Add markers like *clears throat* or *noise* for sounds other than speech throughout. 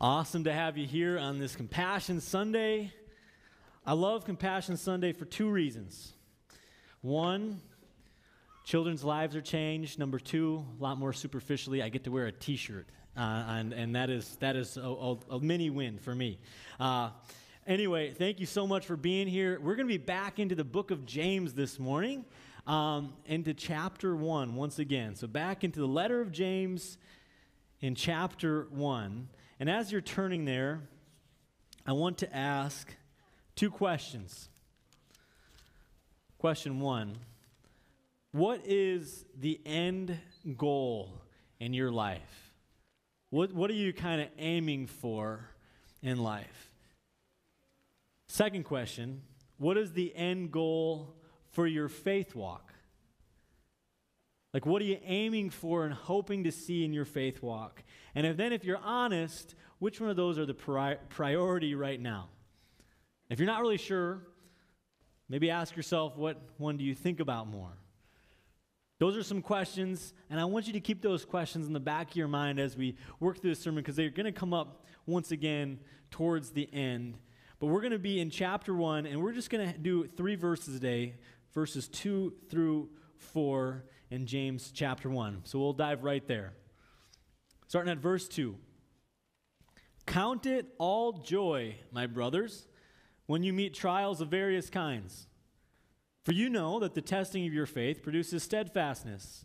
Awesome to have you here on this Compassion Sunday. I love Compassion Sunday for two reasons. One, children's lives are changed. Number two, a lot more superficially, I get to wear a T-shirt, uh, and, and that is that is a, a, a mini win for me. Uh, anyway, thank you so much for being here. We're going to be back into the book of James this morning, um, into chapter one once again. So back into the letter of James in chapter one. And as you're turning there, I want to ask two questions. Question one What is the end goal in your life? What, what are you kind of aiming for in life? Second question What is the end goal for your faith walk? Like, what are you aiming for and hoping to see in your faith walk? And if, then, if you're honest, which one of those are the pri- priority right now? If you're not really sure, maybe ask yourself, what one do you think about more? Those are some questions, and I want you to keep those questions in the back of your mind as we work through this sermon because they're going to come up once again towards the end. But we're going to be in chapter 1, and we're just going to do three verses today verses 2 through 4 in James chapter 1. So we'll dive right there. Starting at verse 2. Count it all joy, my brothers, when you meet trials of various kinds. For you know that the testing of your faith produces steadfastness.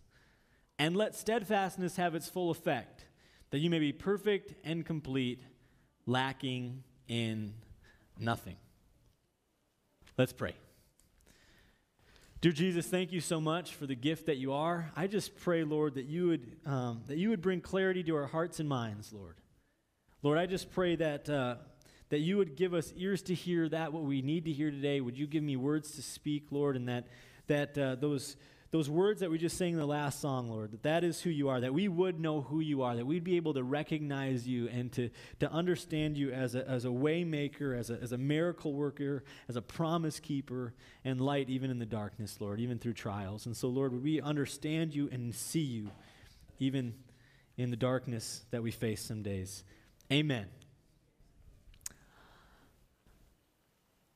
And let steadfastness have its full effect, that you may be perfect and complete, lacking in nothing. Let's pray. Dear Jesus, thank you so much for the gift that you are. I just pray, Lord, that you would um, that you would bring clarity to our hearts and minds, Lord. Lord, I just pray that uh, that you would give us ears to hear that what we need to hear today. Would you give me words to speak, Lord, and that that uh, those those words that we just sang in the last song, Lord, that that is who you are, that we would know who you are, that we'd be able to recognize you and to, to understand you as a, as a way maker, as a, as a miracle worker, as a promise keeper, and light even in the darkness, Lord, even through trials. And so, Lord, would we understand you and see you even in the darkness that we face some days. Amen.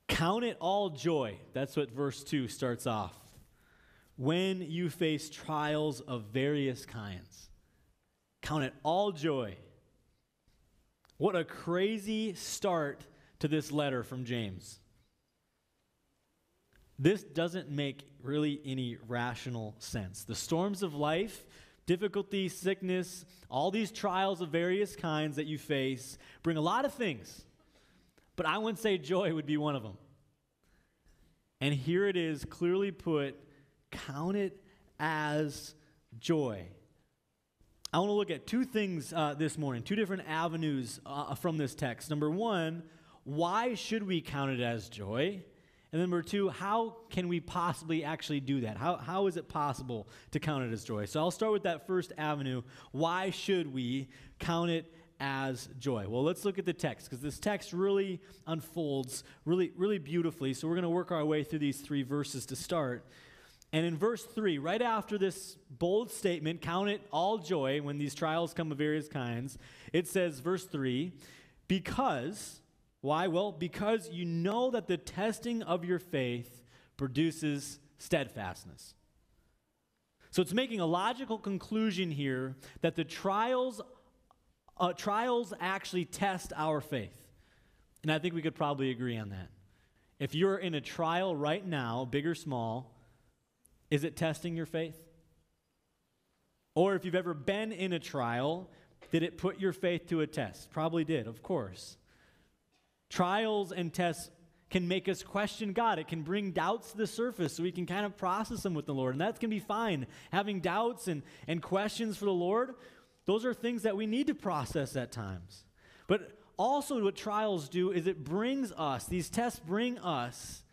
Count it all joy. That's what verse 2 starts off when you face trials of various kinds. Count it all joy. What a crazy start to this letter from James. This doesn't make really any rational sense. The storms of life, difficulty, sickness, all these trials of various kinds that you face bring a lot of things. But I wouldn't say joy would be one of them. And here it is clearly put Count it as joy. I want to look at two things uh, this morning, two different avenues uh, from this text. Number one, why should we count it as joy? And number two, how can we possibly actually do that? How, how is it possible to count it as joy? So I'll start with that first avenue. Why should we count it as joy? Well, let's look at the text because this text really unfolds really, really beautifully. So we're going to work our way through these three verses to start. And in verse 3, right after this bold statement, count it all joy when these trials come of various kinds, it says, verse 3, because, why? Well, because you know that the testing of your faith produces steadfastness. So it's making a logical conclusion here that the trials, uh, trials actually test our faith. And I think we could probably agree on that. If you're in a trial right now, big or small, is it testing your faith? Or if you've ever been in a trial, did it put your faith to a test? Probably did, of course. Trials and tests can make us question God. It can bring doubts to the surface so we can kind of process them with the Lord. And that's going to be fine. Having doubts and, and questions for the Lord, those are things that we need to process at times. But also, what trials do is it brings us, these tests bring us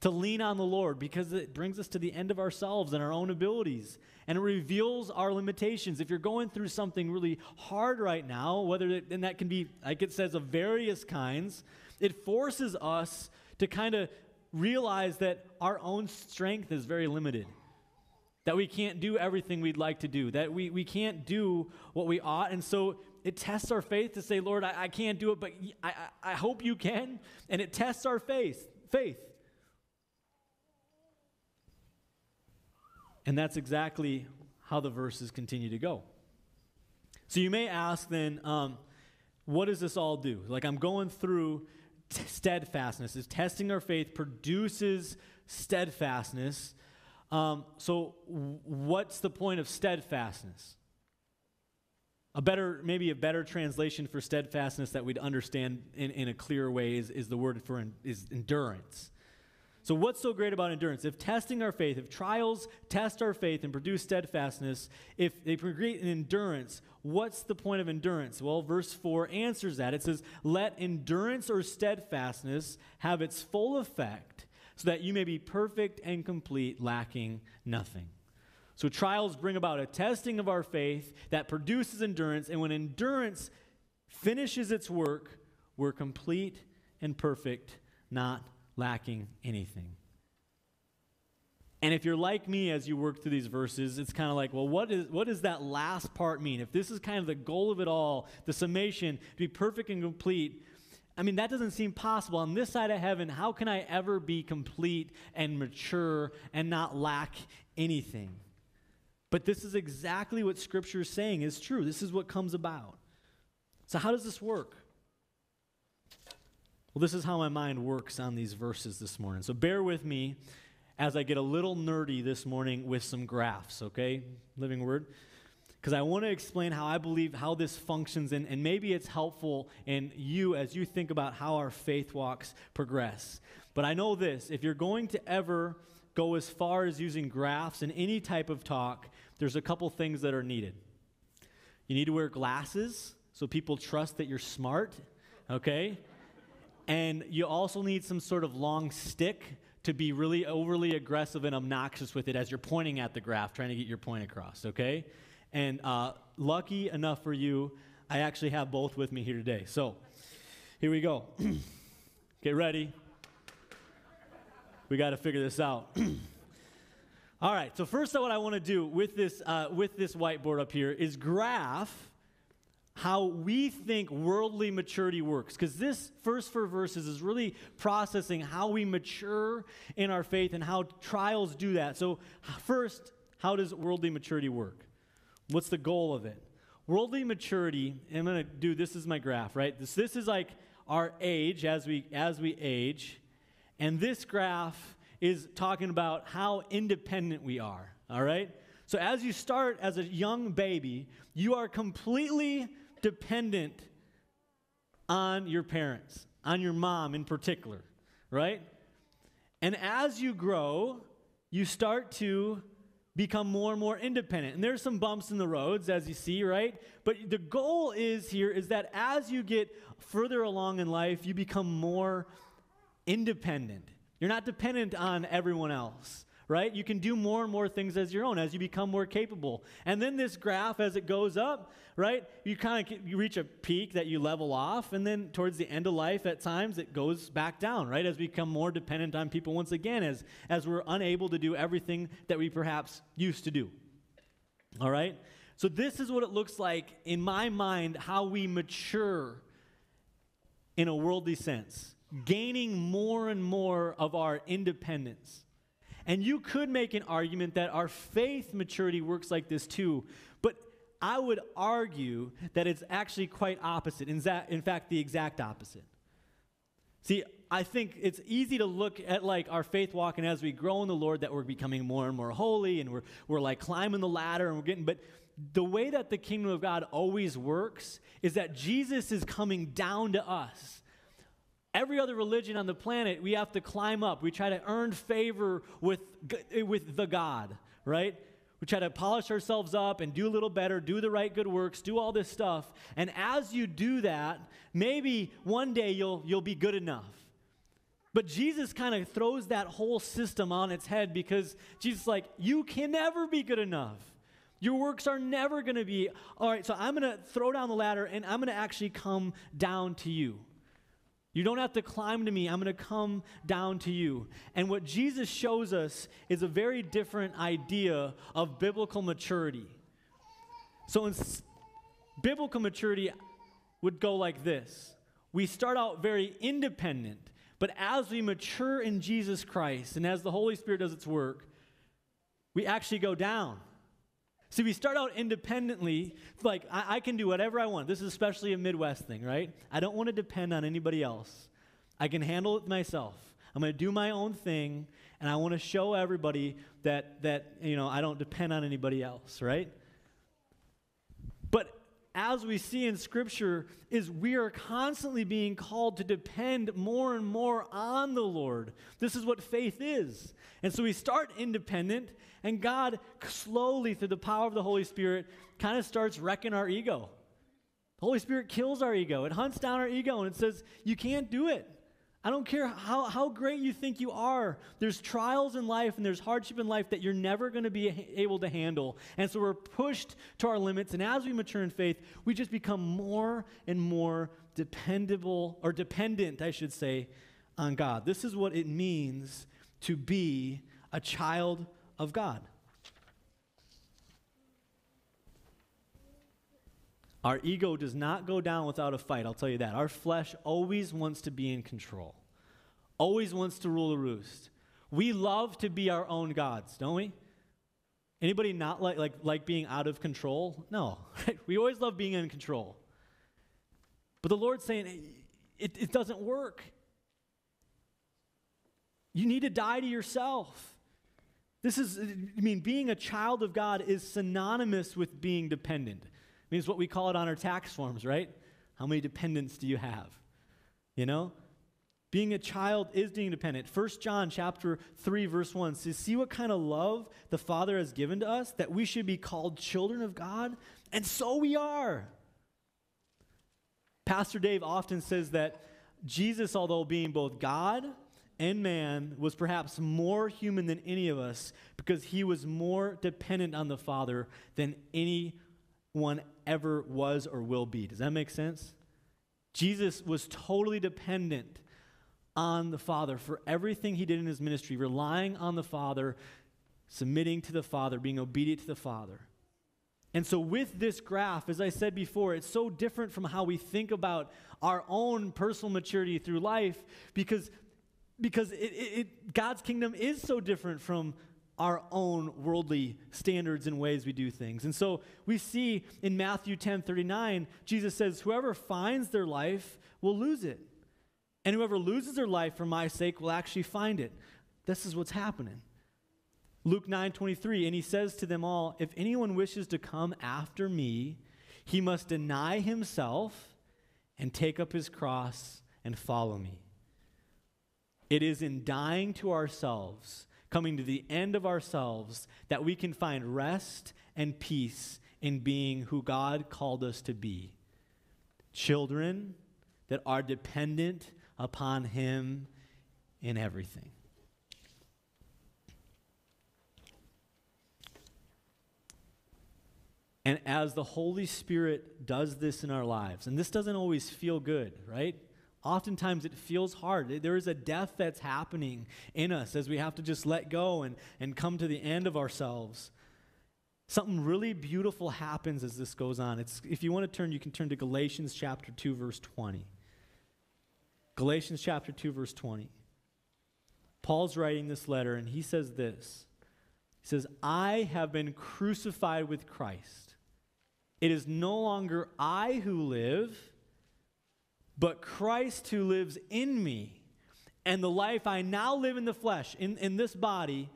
to lean on the Lord because it brings us to the end of ourselves and our own abilities. And it reveals our limitations. If you're going through something really hard right now, whether it, and that can be, like it says, of various kinds, it forces us to kind of realize that our own strength is very limited. that we can't do everything we'd like to do, that we, we can't do what we ought. And so it tests our faith to say, Lord, I, I can't do it, but I, I, I hope you can. And it tests our faith. Faith. And that's exactly how the verses continue to go. So you may ask then, um, what does this all do? Like I'm going through t- steadfastness. Is testing our faith produces steadfastness. Um, so, w- what's the point of steadfastness? A better, maybe a better translation for steadfastness that we'd understand in, in a clearer way is, is the word for is endurance. So, what's so great about endurance? If testing our faith, if trials test our faith and produce steadfastness, if they create an endurance, what's the point of endurance? Well, verse 4 answers that. It says, Let endurance or steadfastness have its full effect, so that you may be perfect and complete, lacking nothing. So, trials bring about a testing of our faith that produces endurance, and when endurance finishes its work, we're complete and perfect, not lacking anything. And if you're like me as you work through these verses, it's kind of like, well, what, is, what does that last part mean? If this is kind of the goal of it all, the summation, to be perfect and complete, I mean, that doesn't seem possible. On this side of heaven, how can I ever be complete and mature and not lack anything? But this is exactly what Scripture is saying is true. This is what comes about. So, how does this work? Well, this is how my mind works on these verses this morning. So bear with me as I get a little nerdy this morning with some graphs, okay? Living Word. Because I want to explain how I believe how this functions, and, and maybe it's helpful in you as you think about how our faith walks progress. But I know this if you're going to ever go as far as using graphs in any type of talk, there's a couple things that are needed. You need to wear glasses so people trust that you're smart, okay? And you also need some sort of long stick to be really overly aggressive and obnoxious with it as you're pointing at the graph, trying to get your point across, okay? And uh, lucky enough for you, I actually have both with me here today. So here we go. *clears throat* get ready. We got to figure this out. *clears throat* All right. So first, what I want to do with this uh, with this whiteboard up here is graph how we think worldly maturity works. Because this first four verses is really processing how we mature in our faith and how trials do that. So, first, how does worldly maturity work? What's the goal of it? Worldly maturity, I'm going to do this is my graph, right? This, this is like our age as we as we age. And this graph is talking about how independent we are, all right? So as you start as a young baby, you are completely dependent on your parents, on your mom in particular, right? And as you grow, you start to become more and more independent. And there's some bumps in the roads as you see, right? But the goal is here is that as you get further along in life, you become more independent. You're not dependent on everyone else right? You can do more and more things as your own as you become more capable. And then this graph, as it goes up, right, you kind of you reach a peak that you level off, and then towards the end of life, at times it goes back down, right? As we become more dependent on people once again, as as we're unable to do everything that we perhaps used to do. All right. So this is what it looks like in my mind how we mature in a worldly sense, gaining more and more of our independence. And you could make an argument that our faith maturity works like this too, but I would argue that it's actually quite opposite. In, in fact, the exact opposite. See, I think it's easy to look at like our faith walk and as we grow in the Lord that we're becoming more and more holy and we're, we're like climbing the ladder and we're getting, but the way that the kingdom of God always works is that Jesus is coming down to us. Every other religion on the planet, we have to climb up. We try to earn favor with, with the God, right? We try to polish ourselves up and do a little better, do the right good works, do all this stuff. And as you do that, maybe one day you'll, you'll be good enough. But Jesus kind of throws that whole system on its head because Jesus is like, you can never be good enough. Your works are never going to be, all right, so I'm going to throw down the ladder and I'm going to actually come down to you. You don't have to climb to me. I'm going to come down to you. And what Jesus shows us is a very different idea of biblical maturity. So, in s- biblical maturity would go like this We start out very independent, but as we mature in Jesus Christ and as the Holy Spirit does its work, we actually go down. See, we start out independently, like, I, I, can do whatever I want. This is especially a Midwest thing, right? I don't want to depend on anybody else. I can handle it myself. I'm going to do my own thing, and I want to show everybody that, that, you know, I don't depend on anybody else, right? As we see in Scripture, is we are constantly being called to depend more and more on the Lord. This is what faith is. And so we start independent, and God slowly, through the power of the Holy Spirit, kind of starts wrecking our ego. The Holy Spirit kills our ego. It hunts down our ego, and it says, You can't do it. I don't care how, how great you think you are. There's trials in life and there's hardship in life that you're never going to be able to handle. And so we're pushed to our limits. And as we mature in faith, we just become more and more dependable, or dependent, I should say, on God. This is what it means to be a child of God. Our ego does not go down without a fight, I'll tell you that. Our flesh always wants to be in control, always wants to rule the roost. We love to be our own gods, don't we? Anybody not like, like, like being out of control? No. *laughs* We always love being in control. But the Lord's saying it, it doesn't work. You need to die to yourself. This is, I mean, being a child of God is synonymous with being dependent means what we call it on our tax forms, right? How many dependents do you have? You know? Being a child is being dependent. 1 John chapter 3 verse 1 says, "See what kind of love the Father has given to us that we should be called children of God, and so we are." Pastor Dave often says that Jesus, although being both God and man, was perhaps more human than any of us because he was more dependent on the Father than anyone ever was or will be. Does that make sense? Jesus was totally dependent on the Father for everything he did in his ministry, relying on the Father, submitting to the Father, being obedient to the Father. And so, with this graph, as I said before, it's so different from how we think about our own personal maturity through life because, because it, it, it, God's kingdom is so different from our own worldly standards and ways we do things. And so we see in Matthew 10 39, Jesus says, Whoever finds their life will lose it. And whoever loses their life for my sake will actually find it. This is what's happening. Luke 9 23, and he says to them all, If anyone wishes to come after me, he must deny himself and take up his cross and follow me. It is in dying to ourselves coming to the end of ourselves, that we can find rest and peace in being who God called us to be. Children that are dependent upon Him in everything. And as the Holy Spirit does this in our lives, and this doesn't always feel good, right? Oftentimes it feels hard. There is a death that's happening in us as we have to just let go and, and come to the end of ourselves. Something really beautiful happens as this goes on. It's, if you want to turn, you can turn to Galatians chapter 2, verse 20. Galatians chapter 2, verse 20. Paul's writing this letter, and he says this He says, I have been crucified with Christ. It is no longer I who live but Christ who lives in me. And the life I now live in the flesh, in, in this body,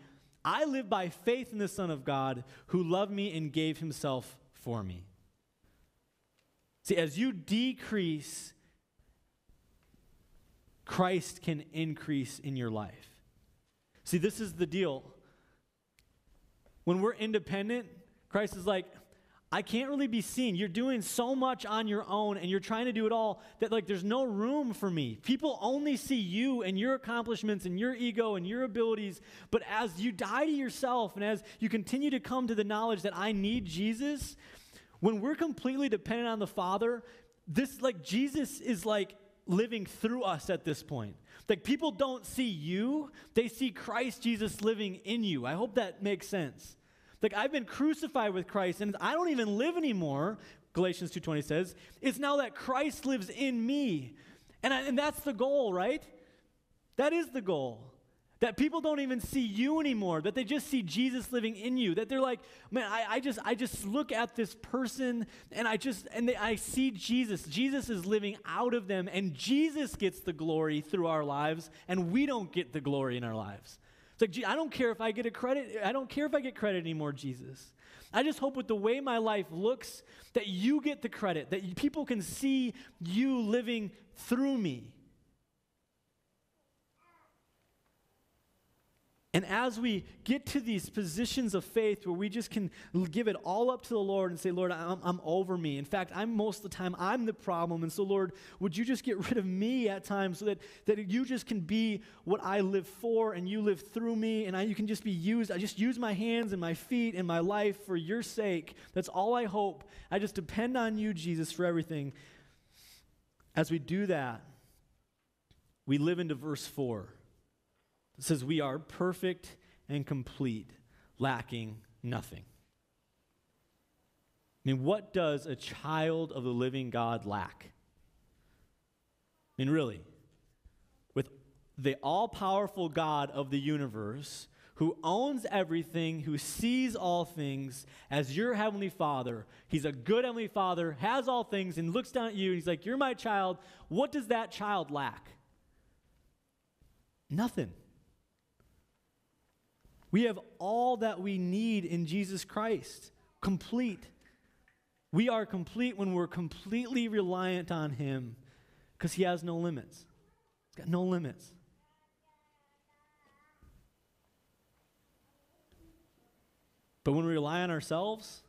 I live by faith in the Son of God who loved me and gave himself for me. See, as you decrease, Christ can increase in your life. See, this is the deal. When we're independent, Christ is like, I can't really be seen. You're doing so much on your own and you're trying to do it all that like there's no room for me. People only see you and your accomplishments and your ego and your abilities. But as you die to yourself and as you continue to come to the knowledge that I need Jesus, when we're completely dependent on the Father, this like Jesus is like living through us at this point. Like people don't see you, they see Christ Jesus living in you. I hope that makes sense. Like I've been crucified with Christ and I don't even live anymore, Galatians 2:20 says. It's now that Christ lives in me. And, I, and that's the goal, right? That is the goal. That people don't even see you anymore, that they just see Jesus living in you. That they're like, man, I, I just I just look at this person and I just and they, I see Jesus. Jesus is living out of them, and Jesus gets the glory through our lives, and we don't get the glory in our lives. It's like, I don't care if I get a credit, I don't care if I get credit anymore, Jesus. I just hope with the way my life looks that you get the credit, that people can see you living through me. And as we get to these positions of faith where we just can give it all up to the Lord and say, Lord, I'm, I'm, over me. In fact, I'm most of the time, I'm the problem. And so, Lord, would you just get rid of me at times so that, that you just can be what I live for and you live through me and I, you can just be used. I just use my hands and my feet and my life for your sake. That's all I hope. I just depend on you, Jesus, for everything. As we do that, we live into verse 4. It says, We are perfect and complete, lacking nothing. I mean, what does a child of the living God lack? I mean, really, with the all powerful God of the universe, who owns everything, who sees all things as your heavenly father. He's a good heavenly father, has all things, and looks down at you and he's like, You're my child. What does that child lack? Nothing. We have all that we need in Jesus Christ, complete. We are complete when we're completely reliant on Him because He has no limits. He's got no limits. But when we rely on ourselves,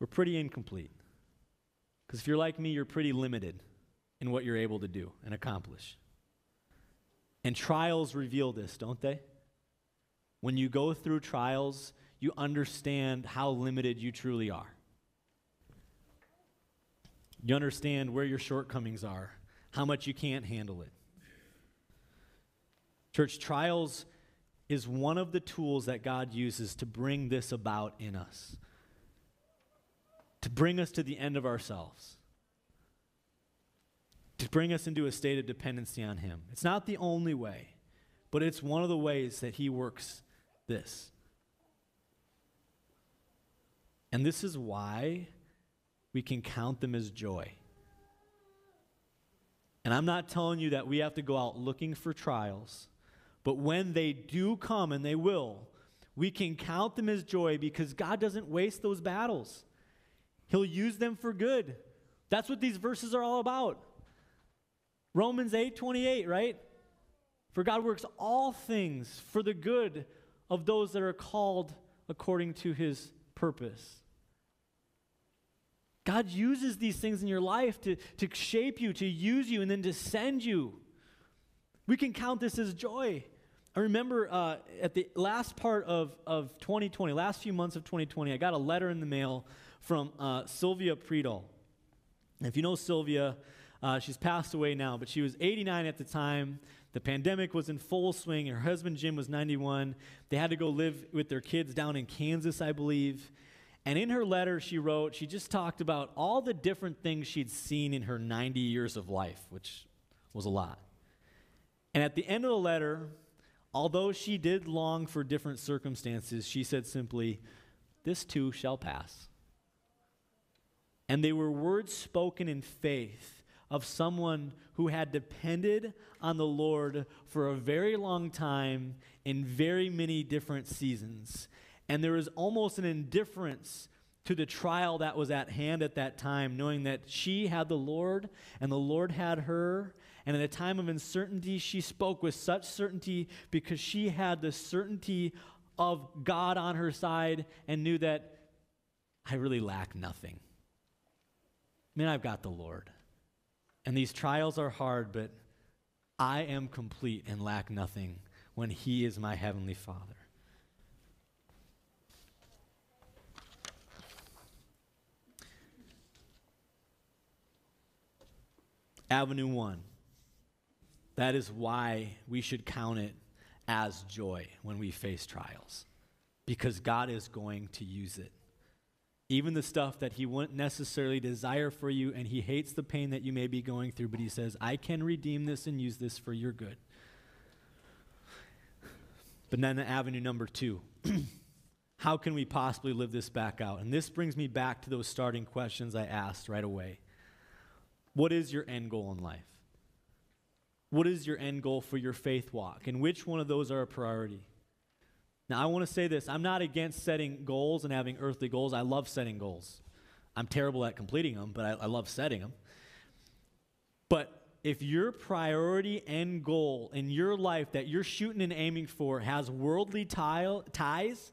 we're pretty incomplete. Because if you're like me, you're pretty limited in what you're able to do and accomplish. And trials reveal this, don't they? When you go through trials, you understand how limited you truly are. You understand where your shortcomings are, how much you can't handle it. Church, trials is one of the tools that God uses to bring this about in us, to bring us to the end of ourselves, to bring us into a state of dependency on Him. It's not the only way, but it's one of the ways that He works this. And this is why we can count them as joy. And I'm not telling you that we have to go out looking for trials, but when they do come, and they will, we can count them as joy because God doesn't waste those battles. He'll use them for good. That's what these verses are all about. Romans 8 28, right? For God works all things for the good of those that are called according to his purpose. God uses these things in your life to, to shape you, to use you, and then to send you. We can count this as joy. I remember uh, at the last part of, of 2020, last few months of 2020, I got a letter in the mail from uh, Sylvia Priedel. And if you know Sylvia, uh, she's passed away now, but she was 89 at the time. The pandemic was in full swing. Her husband, Jim, was 91. They had to go live with their kids down in Kansas, I believe. And in her letter, she wrote, she just talked about all the different things she'd seen in her 90 years of life, which was a lot. And at the end of the letter, although she did long for different circumstances, she said simply, This too shall pass. And they were words spoken in faith of someone who had depended on the Lord for a very long time in very many different seasons. And there was almost an indifference to the trial that was at hand at that time, knowing that she had the Lord and the Lord had her. And in a time of uncertainty, she spoke with such certainty because she had the certainty of God on her side and knew that I really lack nothing. I mean, I've got the Lord. And these trials are hard, but I am complete and lack nothing when He is my Heavenly Father. Avenue one. That is why we should count it as joy when we face trials, because God is going to use it. Even the stuff that He wouldn't necessarily desire for you, and He hates the pain that you may be going through, but He says, I can redeem this and use this for your good. But then, avenue number two. *clears throat* How can we possibly live this back out? And this brings me back to those starting questions I asked right away. What is your end goal in life? What is your end goal for your faith walk? And which one of those are a priority? Now, I want to say this I'm not against setting goals and having earthly goals. I love setting goals. I'm terrible at completing them, but I, I love setting them. But if your priority and goal in your life that you're shooting and aiming for has worldly tile, ties,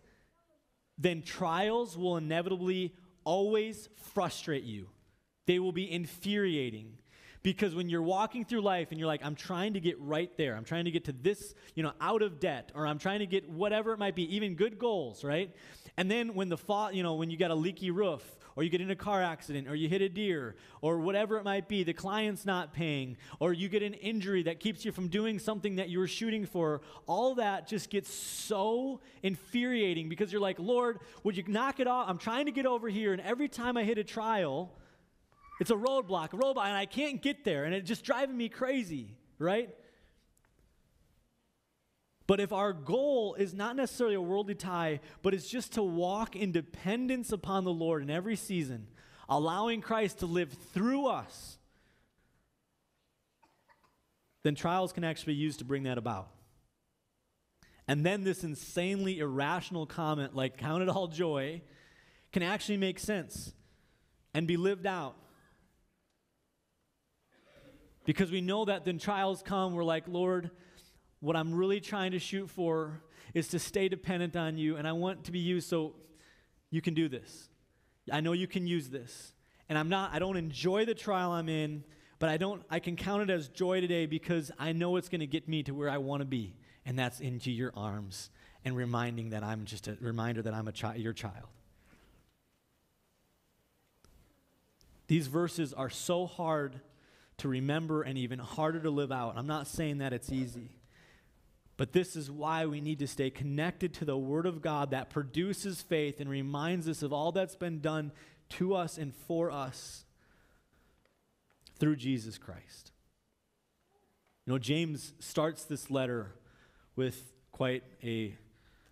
then trials will inevitably always frustrate you. They will be infuriating. Because when you're walking through life and you're like, I'm trying to get right there, I'm trying to get to this, you know, out of debt, or I'm trying to get whatever it might be, even good goals, right? And then when the fall, you know, when you got a leaky roof, or you get in a car accident, or you hit a deer, or whatever it might be, the client's not paying, or you get an injury that keeps you from doing something that you were shooting for, all that just gets so infuriating because you're like, Lord, would you knock it off? I'm trying to get over here, and every time I hit a trial, it's a roadblock, a roadblock, and I can't get there, and it's just driving me crazy, right? But if our goal is not necessarily a worldly tie, but it's just to walk in dependence upon the Lord in every season, allowing Christ to live through us, then trials can actually be used to bring that about. And then this insanely irrational comment, like count it all joy, can actually make sense and be lived out. Because we know that then trials come, we're like, Lord, what I'm really trying to shoot for is to stay dependent on you, and I want to be used so you can do this. I know you can use this. And I'm not, I don't enjoy the trial I'm in, but I don't, I can count it as joy today because I know it's going to get me to where I want to be, and that's into your arms and reminding that I'm just a reminder that I'm a child, your child. These verses are so hard to remember and even harder to live out. I'm not saying that it's easy. But this is why we need to stay connected to the Word of God that produces faith and reminds us of all that's been done to us and for us through Jesus Christ. You know, James starts this letter with quite a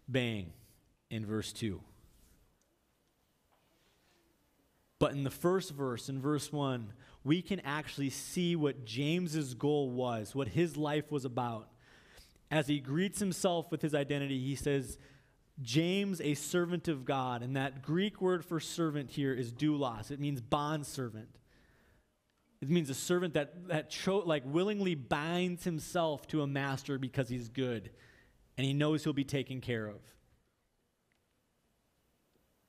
bang in verse 2. But in the first verse, in verse 1, we can actually see what James's goal was, what his life was about. As he greets himself with his identity, he says, James, a servant of God. And that Greek word for servant here is doulos. It means bond servant. It means a servant that, that cho- like willingly binds himself to a master because he's good and he knows he'll be taken care of.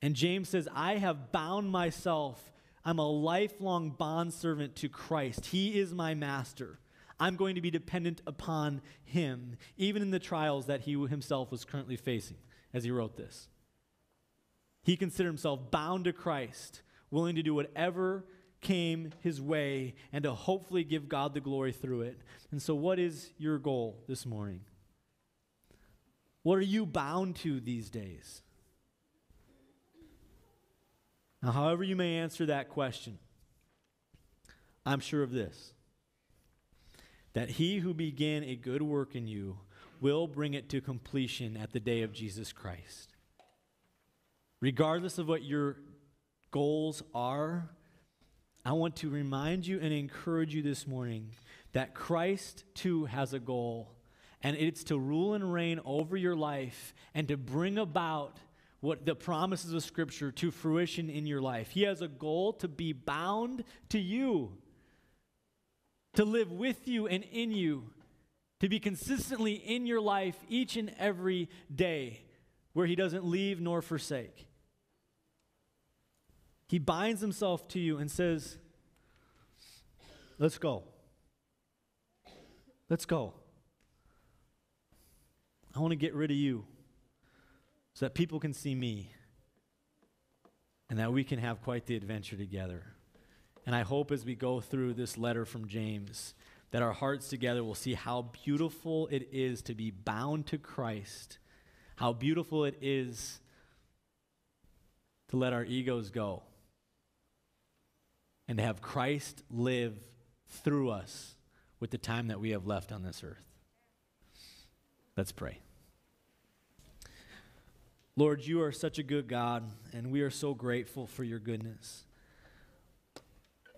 And James says, I have bound myself I'm a lifelong bondservant to Christ. He is my master. I'm going to be dependent upon him, even in the trials that he himself was currently facing as he wrote this. He considered himself bound to Christ, willing to do whatever came his way and to hopefully give God the glory through it. And so, what is your goal this morning? What are you bound to these days? Now, however you may answer that question, I'm sure of this that he who began a good work in you will bring it to completion at the day of Jesus Christ. Regardless of what your goals are, I want to remind you and encourage you this morning that Christ too has a goal, and it's to rule and reign over your life and to bring about what the promises of Scripture to fruition in your life. He has a goal to be bound to you, to live with you and in you, to be consistently in your life each and every day, where He doesn't leave nor forsake. He binds Himself to you and says, Let's go. Let's go. I want to get rid of you so that people can see me and that we can have quite the adventure together And I hope as we go through this letter from James that our hearts together will see how beautiful it is to be bound to Christ, how beautiful it is to let our egos go and to have Christ live through us with the time that we have left on this earth. Let's pray. Lord, you are such a good God, and we are so grateful for your goodness.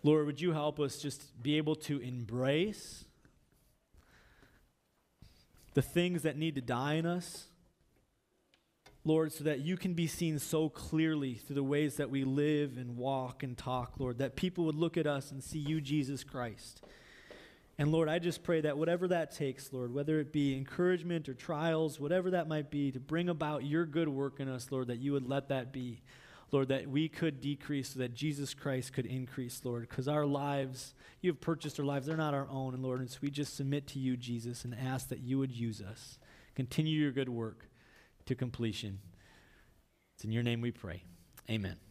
Lord, would you help us just be able to embrace the things that need to die in us? Lord, so that you can be seen so clearly through the ways that we live and walk and talk, Lord, that people would look at us and see you, Jesus Christ. And Lord, I just pray that whatever that takes, Lord, whether it be encouragement or trials, whatever that might be, to bring about your good work in us, Lord, that you would let that be. Lord, that we could decrease so that Jesus Christ could increase, Lord, because our lives, you have purchased our lives, they're not our own, and Lord, and so we just submit to you, Jesus, and ask that you would use us. Continue your good work to completion. It's in your name we pray. Amen.